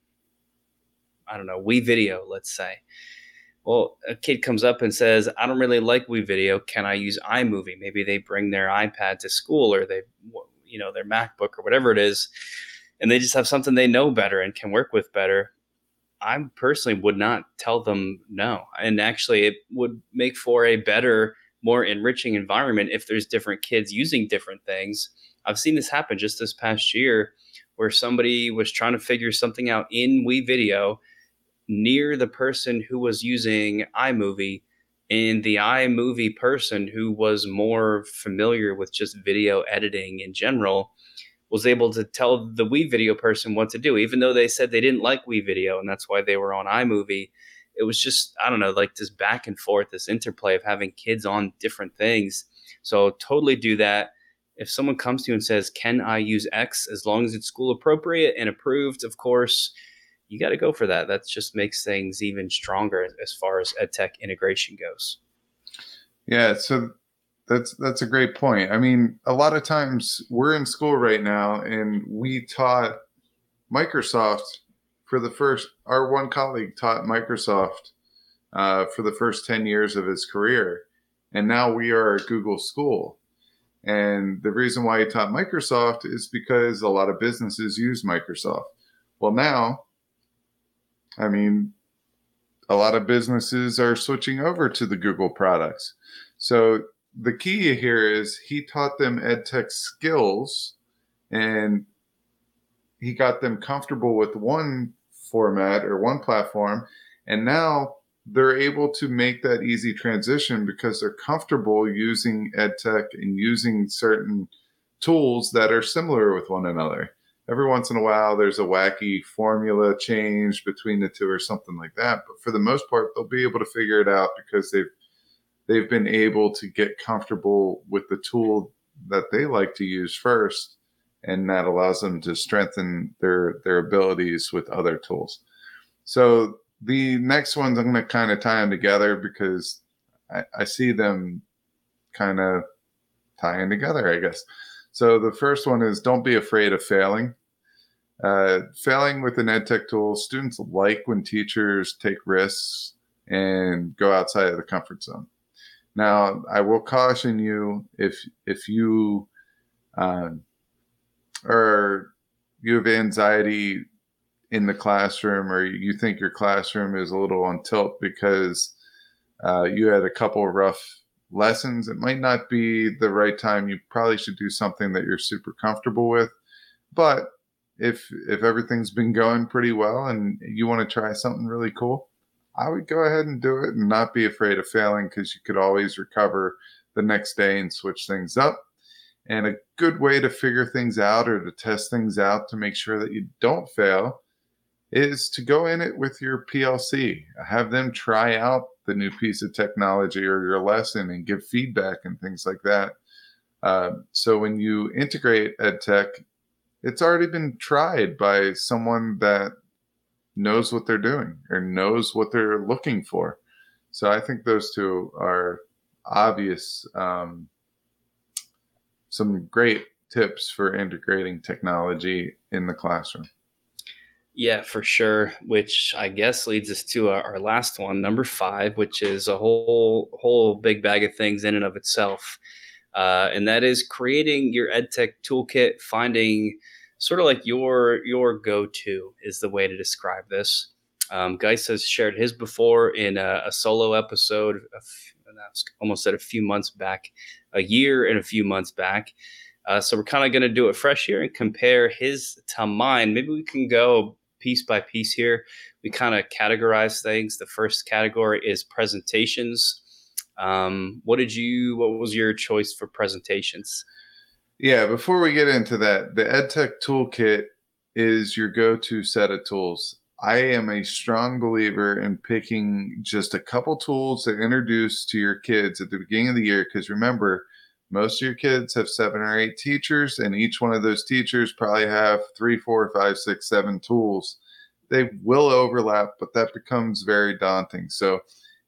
I don't know, WeVideo, let's say. Well, a kid comes up and says, I don't really like WeVideo. Can I use iMovie? Maybe they bring their iPad to school or they, you know their MacBook or whatever it is, and they just have something they know better and can work with better. I personally would not tell them no, and actually it would make for a better, more enriching environment if there's different kids using different things. I've seen this happen just this past year where somebody was trying to figure something out in WeVideo near the person who was using iMovie and the iMovie person who was more familiar with just video editing in general was able to tell the WeVideo person what to do, even though they said they didn't like WeVideo and that's why they were on iMovie. It was just, I don't know, like this back and forth, this interplay of having kids on different things. So totally do that. If someone comes to you and says, Can I use X as long as it's school appropriate and approved, of course, you got to go for that. That just makes things even stronger as far as EdTech integration goes. Yeah, so that's that's a great point. I mean, a lot of times we're in school right now, and we taught Microsoft for the first. Our one colleague taught Microsoft uh, for the first ten years of his career, and now we are a Google school. And the reason why he taught Microsoft is because a lot of businesses use Microsoft. Well, now I mean, a lot of businesses are switching over to the Google products. So the key here is he taught them EdTech skills and he got them comfortable with one format or one platform. And now they're able to make that easy transition because they're comfortable using EdTech and using certain tools that are similar with one another. Every once in a while there's a wacky formula change between the two or something like that but for the most part they'll be able to figure it out because they've they've been able to get comfortable with the tool that they like to use first and that allows them to strengthen their their abilities with other tools. So the next ones i'm going to kind of tie them together because I, I see them kind of tying together i guess so the first one is don't be afraid of failing uh, failing with an EdTech tool, students like when teachers take risks and go outside of the comfort zone. Now, I will caution you if if you uh, or you have anxiety in the classroom or you think your classroom is a little on tilt because uh, you had a couple rough lessons, it might not be the right time. You probably should do something that you're super comfortable with. But if if everything's been going pretty well and you want to try something really cool, I would go ahead and do it and not be afraid of failing because you could always recover the next day and switch things up. And a good way to figure things out or to test things out to make sure that you don't fail is to go in it with your PLC. Have them try out the new piece of technology or your lesson and give feedback and things like that. Uh, so when you integrate EdTech it's already been tried by someone that knows what they're doing or knows what they're looking for. So I think those two are obvious, um, some great tips for integrating technology in the classroom. Yeah, for sure. Which I guess leads us to our, our, last one, number five, which is a whole whole big bag of things in and of itself uh, and that is creating your edtech toolkit, finding sort of like your your go-to is the way to describe this. Um, Geis has shared his before in a, a solo episode. That's almost at a few months back, a year and a few months back. Uh, so we're kind of going to do it fresh here and compare his to mine. Maybe we can go piece by piece here. We kind of categorize things. The first category is presentations. Um, what did you? What was your choice for presentations? Yeah, before we get into that, the EdTech Toolkit is your go-to set of tools. I am a strong believer in picking just a couple tools to introduce to your kids at the beginning of the year. Because remember, most of your kids have seven or eight teachers, and each one of those teachers probably have three, four, five, six, seven tools. They will overlap, but that becomes very daunting. So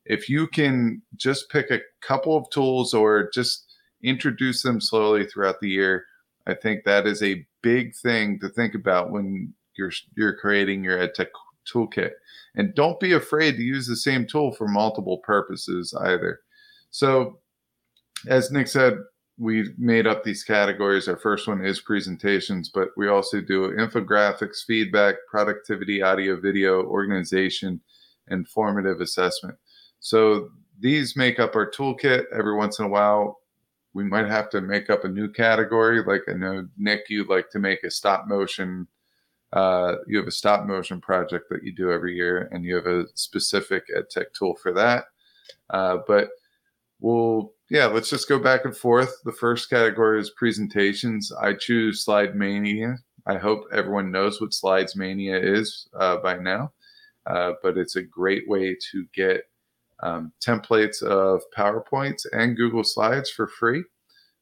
if you can just pick a couple of tools or just introduce them slowly throughout the year, I think that is a big thing to think about when you're you're creating your EdTech toolkit. And don't be afraid to use the same tool for multiple purposes either. So, as Nick said, we made up these categories. Our first one is presentations, but we also do infographics, feedback, productivity, audio, video, organization, and formative assessment. So these make up our toolkit. Every once in a while, we might have to make up a new category. Like I know Nick, you'd like to make a stop motion. Uh, you have a stop motion project that you do every year, and you have a specific ed tech tool for that. Uh, but we'll yeah, let's just go back and forth. The first category is presentations. I choose Slide Mania. I hope everyone knows what Slides Mania is uh, by now, uh, but it's a great way to get um, templates of PowerPoints and Google Slides for free.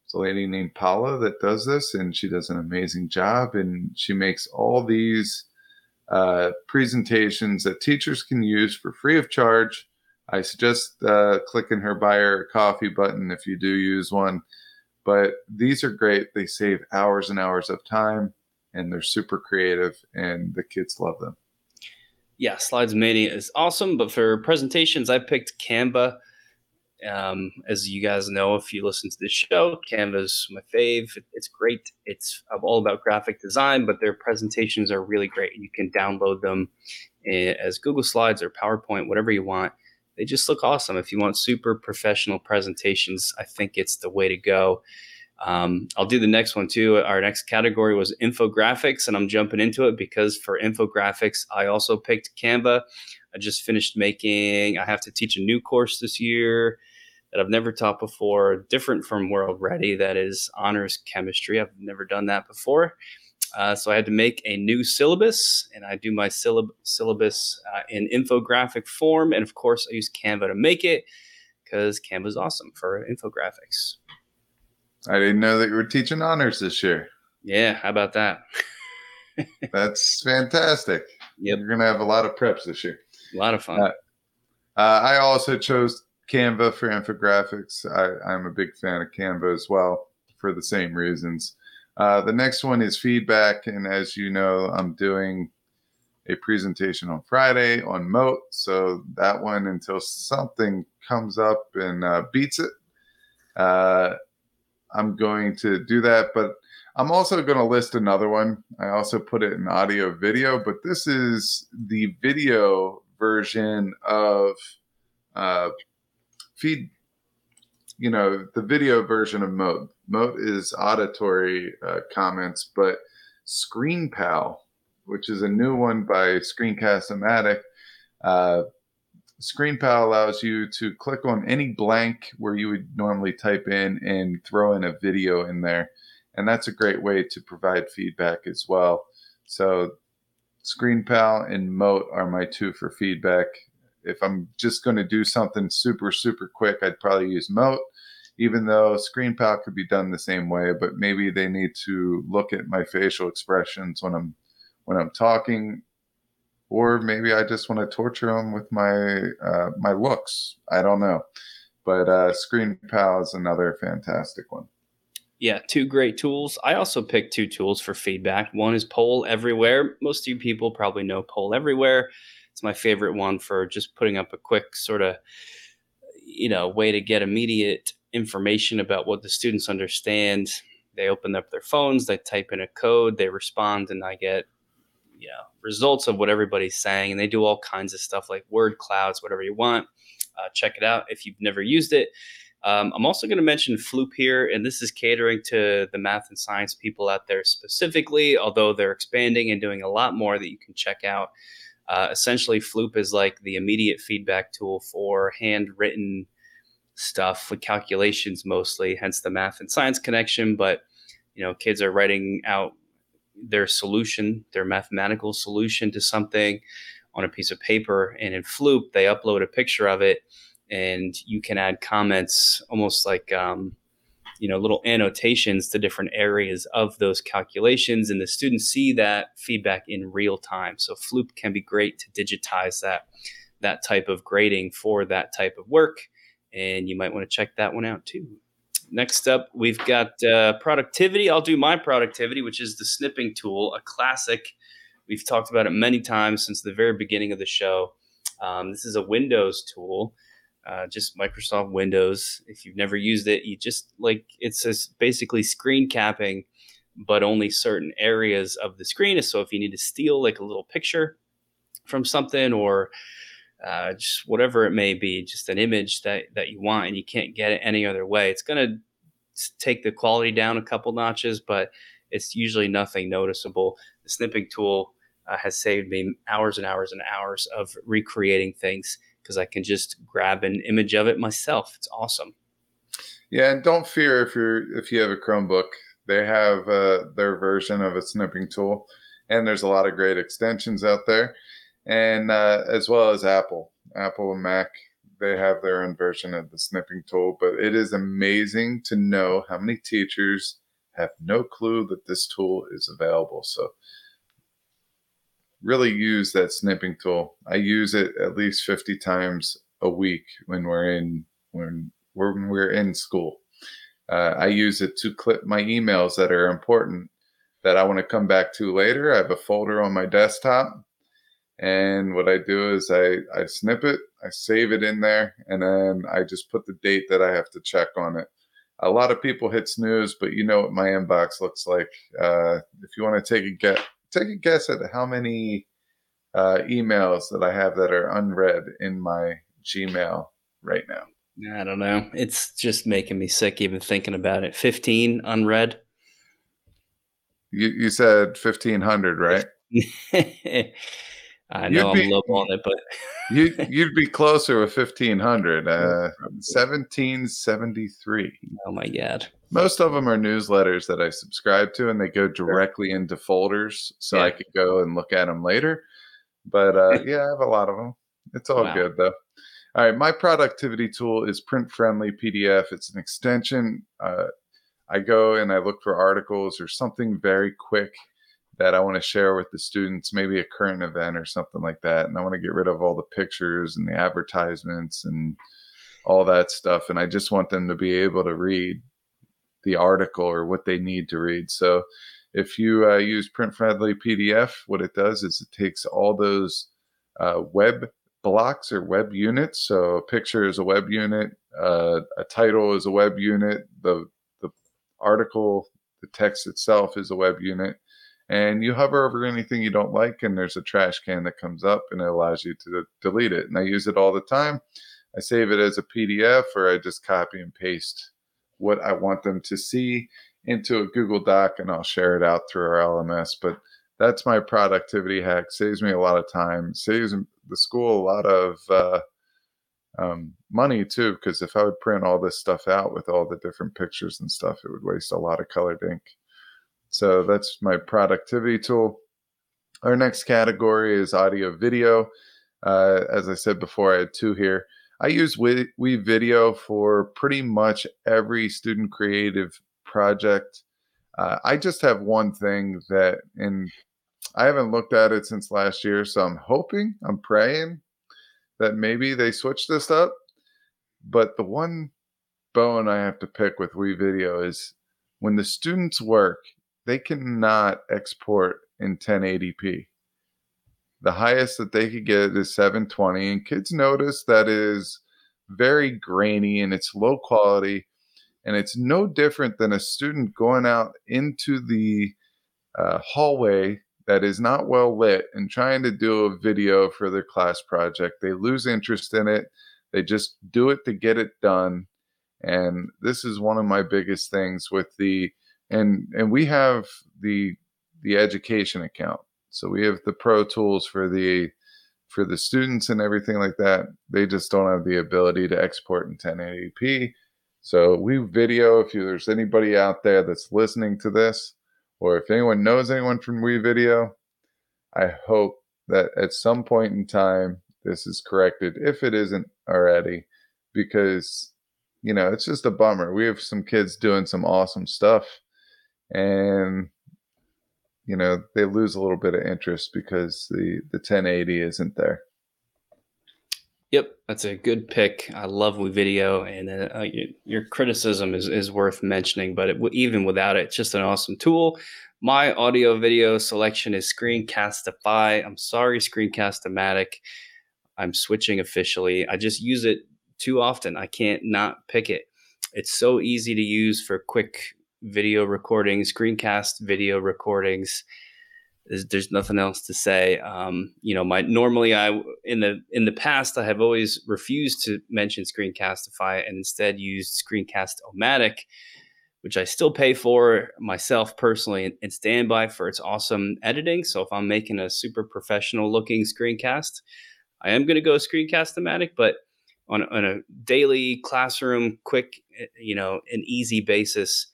It's a lady named Paula that does this, and she does an amazing job. And she makes all these uh, presentations that teachers can use for free of charge I suggest uh, clicking her buy her coffee button if you do use one. But these are great. They save hours and hours of time and they're super creative and the kids love them. Yeah, Slides Mania is awesome. But for presentations, I picked Canva. Um, as you guys know, if you listen to the show, Canva's my fave. It's great. It's all about graphic design, but their presentations are really great. You can download them eh, as Google Slides or PowerPoint, whatever you want they just look awesome. If you want super professional presentations, I think it's the way to go. Um, I'll do the next one too. Our next category was infographics, and I'm jumping into it because for infographics, I also picked Canva. I just finished making, I have to teach a new course this year that I've never taught before, different from World Ready, that is honors chemistry. I've never done that before. Uh, so I had to make a new syllabus, and I do my syllab- syllabus uh, in infographic form. And of course, I use Canva to make it because Canva is awesome for infographics. I didn't know that you were teaching honors this year. Yeah, how about that? <laughs> That's fantastic. Yep. You're going to have a lot of preps this year. A lot of fun. Uh, uh, I also chose Canva for infographics. I, I'm a big fan of Canva as well for the same reasons. Uh, the next one is feedback. And as you know, I'm doing a presentation on Friday on Mote. So that one, until something comes up and uh, beats it, uh, I'm going to do that. But I'm also going to list another one. I also put it in audio video, but this is the video version of uh, feed you know the video version of Mote. Mote is auditory uh, comments, but ScreenPal, which is a new one by Screencast-O-Matic, uh, ScreenPal allows you to click on any blank where you would normally type in and throw in a video in there, and that's a great way to provide feedback as well. So ScreenPal and Mote are my two for feedback if I'm just going to do something super, super quick, I'd probably use Mote, even though ScreenPal could be done the same way, but maybe they need to look at my facial expressions when I'm when I'm talking, or maybe I just want to torture them with my uh, my looks. I don't know, but uh, ScreenPal is another fantastic one. Yeah, two great tools. I also picked two tools for feedback. One is Poll Everywhere. Most of you people probably know Poll Everywhere it's my favorite one for just putting up a quick sort of, you know, way to get immediate information about what the students understand. They open up their phones, they type in a code, they respond, and I get, you know, results of what everybody's saying. And they do all kinds of stuff like word clouds, whatever you want. Uh, check it out if you've never used it. Um, I'm also going to mention Floop here, and this is catering to the math and science people out there specifically, although they're expanding and doing a lot more that you can check out. Uh, essentially, Floop is like the immediate feedback tool for handwritten stuff with calculations mostly, hence the math and science connection. But you know, kids are writing out their solution, their mathematical solution to something on a piece of paper, and in Floop they upload a picture of it, and you can add comments, almost like um, you know little annotations to different areas of those calculations and the students see that feedback in real time so floop can be great to digitize that that type of grading for that type of work and you might want to check that one out too next up we've got uh, productivity i'll do my productivity which is the snipping tool a classic we've talked about it many times since the very beginning of the show um, this is a windows tool uh, just Microsoft Windows. If you've never used it, you just like it's basically screen capping, but only certain areas of the screen. So if you need to steal like a little picture from something or uh, just whatever it may be, just an image that that you want and you can't get it any other way, it's gonna take the quality down a couple notches, but it's usually nothing noticeable. The snipping tool uh, has saved me hours and hours and hours of recreating things because I can just grab an image of it myself. It's awesome. Yeah, and don't fear if you're if you have a Chromebook. They have uh, their version of a snipping tool, and there's a lot of great extensions out there, and uh, as well as Apple, Apple and Mac. They have their own version of the snipping tool, but it is amazing to know how many teachers have no clue that this tool is available. So really use that snipping tool. I use it at least 50 times a week when we're in when when we're in school. Uh, I use it to clip my emails that are important that I want to come back to later. I have a folder on my desktop, and what I do is I I snip it, I save it in there, and then I just put the date that I have to check on it. A lot of people hit snooze, but you know what my inbox looks like. Uh, if you want to take a get take a guess at how many uh, emails that I have that are unread in my Gmail right now. I don't know. It's just making me sick even thinking about it. 15 unread. You, you said 1500, right? <laughs> I know you'd I'm low on it, but you, you'd be closer with 1500. <laughs> Uh, 1773. Oh my God. Most of them are newsletters that I subscribe to, and they go directly into folders, so yeah. I could go and look at them later. But uh, <laughs> yeah, I have a lot of them. It's all wow. good though. All right, my productivity tool is Print Friendly PDF. It's an extension. Uh, I go and I look for articles or something very quick that I want to share with the students, maybe a current event or something like that. And I want to get rid of all the pictures and the advertisements and all that stuff. And I just want them to be able to read the article or what they need to read. So if you uh, use print friendly PDF, what it does is it takes all those uh, web blocks or web units. So a picture is a web unit, uh, a title is a web unit, the the article, the text itself is a web unit, and you hover over anything you don't like, and there's a trash can that comes up, and it allows you to delete it. And I use it all the time. I save it as a PDF, or I just copy and paste what I want them to see into a Google Doc and I'll share it out through our LMS. But that's my productivity hack. Saves me a lot of time. Saves the school a lot of uh, um, money too. Because if I would print all this stuff out with all the different pictures and stuff, it would waste a lot of colored ink. So that's my productivity tool. Our next category is audio video. Uh, as I said before, I had two here. I use WeVideo for pretty much every student creative project. Uh, I just have one thing that, and I haven't looked at it since last year, so I'm hoping, I'm praying that maybe they switch this up. But the one bone I have to pick with WeVideo is when the students work, they cannot export in 1080p. The highest that they could get is 720, and kids notice that is very grainy and it's low quality. And it's no different than a student going out into the uh, hallway that is not well lit and trying to do a video for their class project. They lose interest in it. They just do it to get it done. And this is one of my biggest things with the and and we have the the education account. So we have the pro tools for the for the students and everything like that. They just don't have the ability to export in 1080p. So we video. if you, there's anybody out there that's listening to this, or if anyone knows anyone from WeVideo, I hope that at some point in time this is corrected if it isn't already, because you know it's just a bummer. We have some kids doing some awesome stuff, and you know they lose a little bit of interest because the the 1080 isn't there. Yep, that's a good pick. I love WeVideo, and uh, uh your, criticism is, is worth mentioning. But it, even without it, it's just an awesome tool. My audio video selection is Screencastify. I'm sorry, Screencast-O-Matic. I'm switching officially. I just use it too often. I can't not pick it. It's so easy to use for quick video recordings, screencast video recordings. There's, there's nothing else to say. Um, you know, my normally I in the in the past I have always refused to mention Screencastify and instead used Screencast-O-Matic, which I still pay for myself personally and, and stand by for its awesome editing. So if I'm making a super professional looking screencast, I am going to go Screencast-O-Matic, but on, on a daily classroom, quick, eh, you know, an easy basis,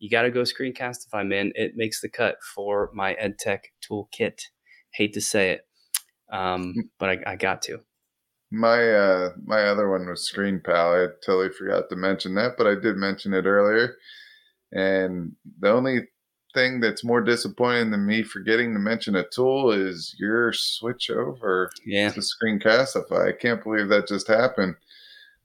you got to go Screencastify, man. It makes the cut for my EdTech toolkit. Hate to say it, um, but I, I, got to. My uh, my other one was ScreenPal. I totally forgot to mention that, but I did mention it earlier. And the only thing that's more disappointing than me forgetting to mention a tool is your switch over yeah. to Screencastify. I can't believe that just happened.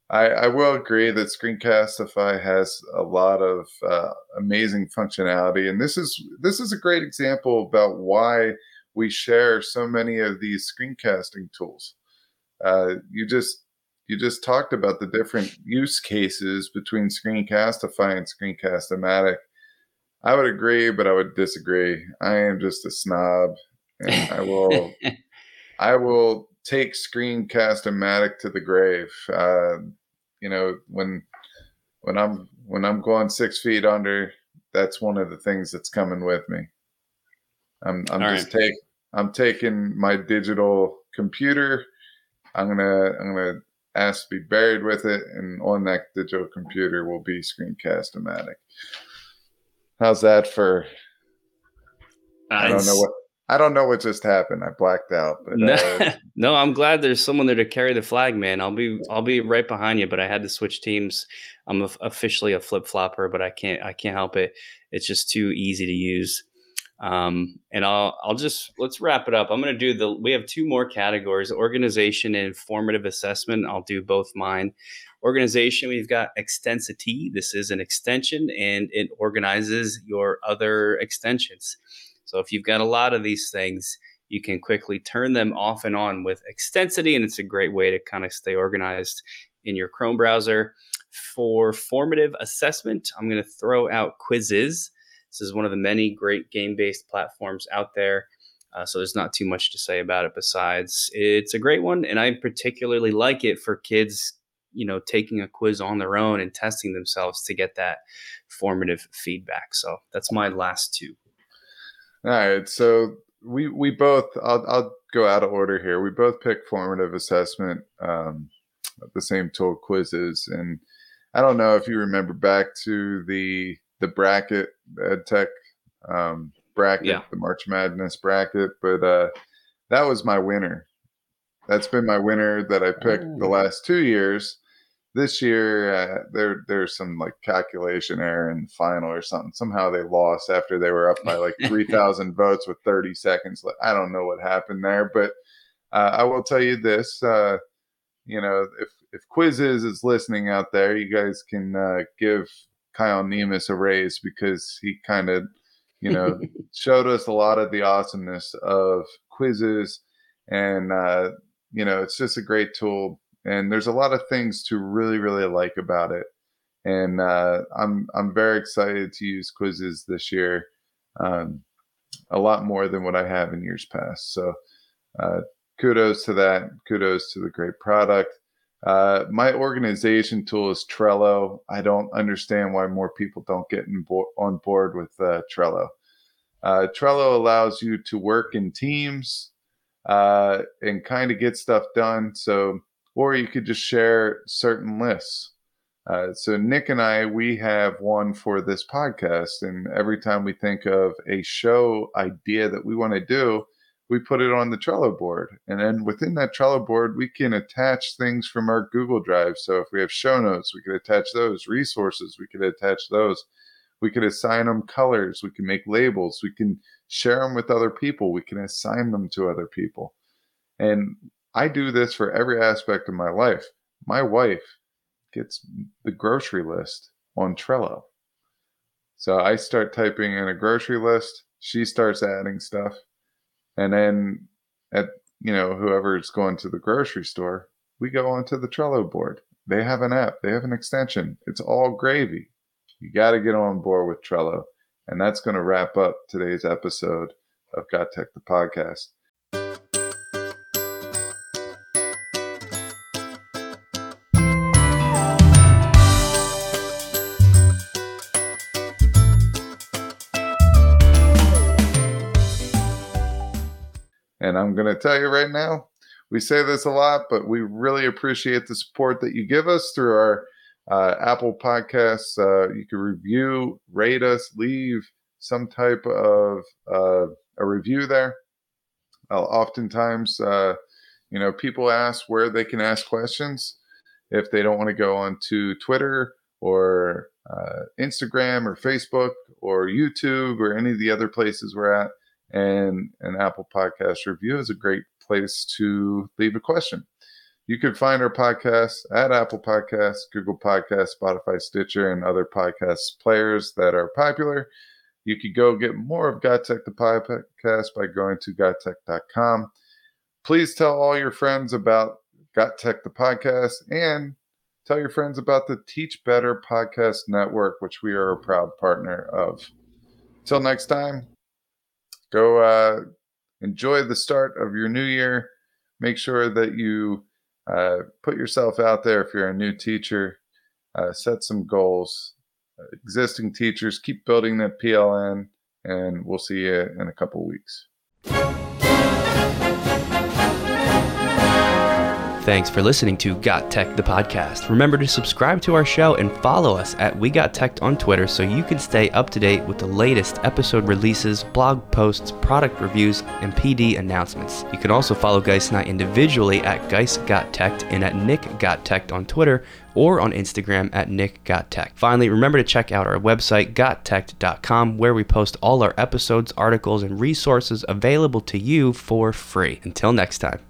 I, I will agree that Screencastify has a lot of uh, amazing functionality, and this is this is a great example about why we share so many of these screencasting tools. Uh, you just you just talked about the different use cases between Screencastify and Screencast-O-Matic. I would agree, but I would disagree. I am just a snob, and I will <laughs> I will take Screencast-O-Matic to the grave. Uh, you know, when when I'm when I'm going six feet under, that's one of the things that's coming with me. I'm I'm All just right. take I'm taking my digital computer. I'm gonna I'm gonna ask to be buried with it, and on that digital computer will be Screencast-O-Matic. How's that for? Uh, I don't know what I don't know what just happened. I blacked out. But, no, uh, <laughs> no, I'm glad there's someone there to carry the flag, man. I'll be I'll be right behind you, but I had to switch teams. I'm a, officially a flip flopper, but I can't I can't help it. It's just too easy to use. Um, and I'll I'll just let's wrap it up. I'm going to do the we have two more categories: organization and formative assessment. I'll do both mine. Organization, we've got Extensity. This is an extension, and it organizes your other extensions. So if you've got a lot of these things, you can quickly turn them off and on with Extensity, and it's a great way to kind of stay organized in your Chrome browser. For formative assessment, I'm going to throw out Quizizz. This is one of the many great game based platforms out there. Uh, so there's not too much to say about it besides it's a great one. And I particularly like it for kids, you know, taking a quiz on their own and testing themselves to get that formative feedback. So that's my last two. All right. So we, we both, I'll, I'll go out of order here. We both picked formative assessment, um, the same tool Quizizz, And I don't know if you remember back to the the bracket, ed tech um, bracket, yeah. the March Madness bracket, but uh, that was my winner. That's been my winner that I picked oh. the last two years. This year, uh, there there's some like calculation error in the final or something. Somehow they lost after they were up by like <laughs> three thousand votes with thirty seconds. left. I don't know what happened there, but uh, I will tell you this: uh, you know, if if Quizizz is listening out there, you guys can uh, give Kyle Nemus a raise because he kind of, you know, <laughs> showed us a lot of the awesomeness of Quizizz and uh, you know, it's just a great tool. And there's a lot of things to really, really like about it. And uh, I'm I'm very excited to use Quizizz this year, um, a lot more than what I have in years past. So, uh, kudos to that. Kudos to the great product. Uh, my organization tool is Trello. I don't understand why more people don't get bo- on board with uh, Trello. Uh, Trello allows you to work in teams uh, and kind of get stuff done. So, or you could just share certain lists. Uh, so Nick and I, we have one for this podcast, and every time we think of a show idea that we want to do, we put it on the Trello board. And then within that Trello board, we can attach things from our Google Drive. So if we have show notes, we could attach those, resources, we could attach those. We could assign them colors, we can make labels, we can share them with other people, we can assign them to other people. And I do this for every aspect of my life. My wife gets the grocery list on Trello. So I start typing in a grocery list, she starts adding stuff and then at you know whoever's going to the grocery store, we go onto the Trello board, they have an app, they have an extension. It's all gravy. You got to get on board with Trello. And that's going to wrap up today's episode of Got Tech, the podcast. And I'm going to tell you right now, we say this a lot, but we really appreciate the support that you give us through our uh, Apple Podcasts. Uh, you can review, rate us, leave some type of uh, a review there. oftentimes, uh, you know, people ask where they can ask questions if they don't want to go onto Twitter or uh, Instagram or Facebook or YouTube or any of the other places we're at. And an Apple Podcast review is a great place to leave a question. You can find our podcast at Apple Podcasts, Google Podcasts, Spotify, Stitcher, and other podcast players that are popular. You could go get more of Got Tech the podcast by going to gottech.com. Please tell all your friends about Got Tech the podcast and tell your friends about the Teach Better Podcast Network, which we are a proud partner of. Till next time, go uh, enjoy the start of your new year. Make sure that you uh, put yourself out there if you're a new teacher. Uh, set some goals. existing teachers, keep building that PLN, and we'll see you in a couple weeks. Thanks for listening to Got Tech the podcast. Remember to subscribe to our show and follow us at We Got Tech on Twitter so you can stay up to date with the latest episode releases, blog posts, product reviews, and PD announcements. You can also follow Geist and I individually at Geist Got Tech and at Nick Got Tech on Twitter or on Instagram at Nick Got Tech. Finally, remember to check out our website, gottech.com, where we post all our episodes, articles, and resources available to you for free. Until next time.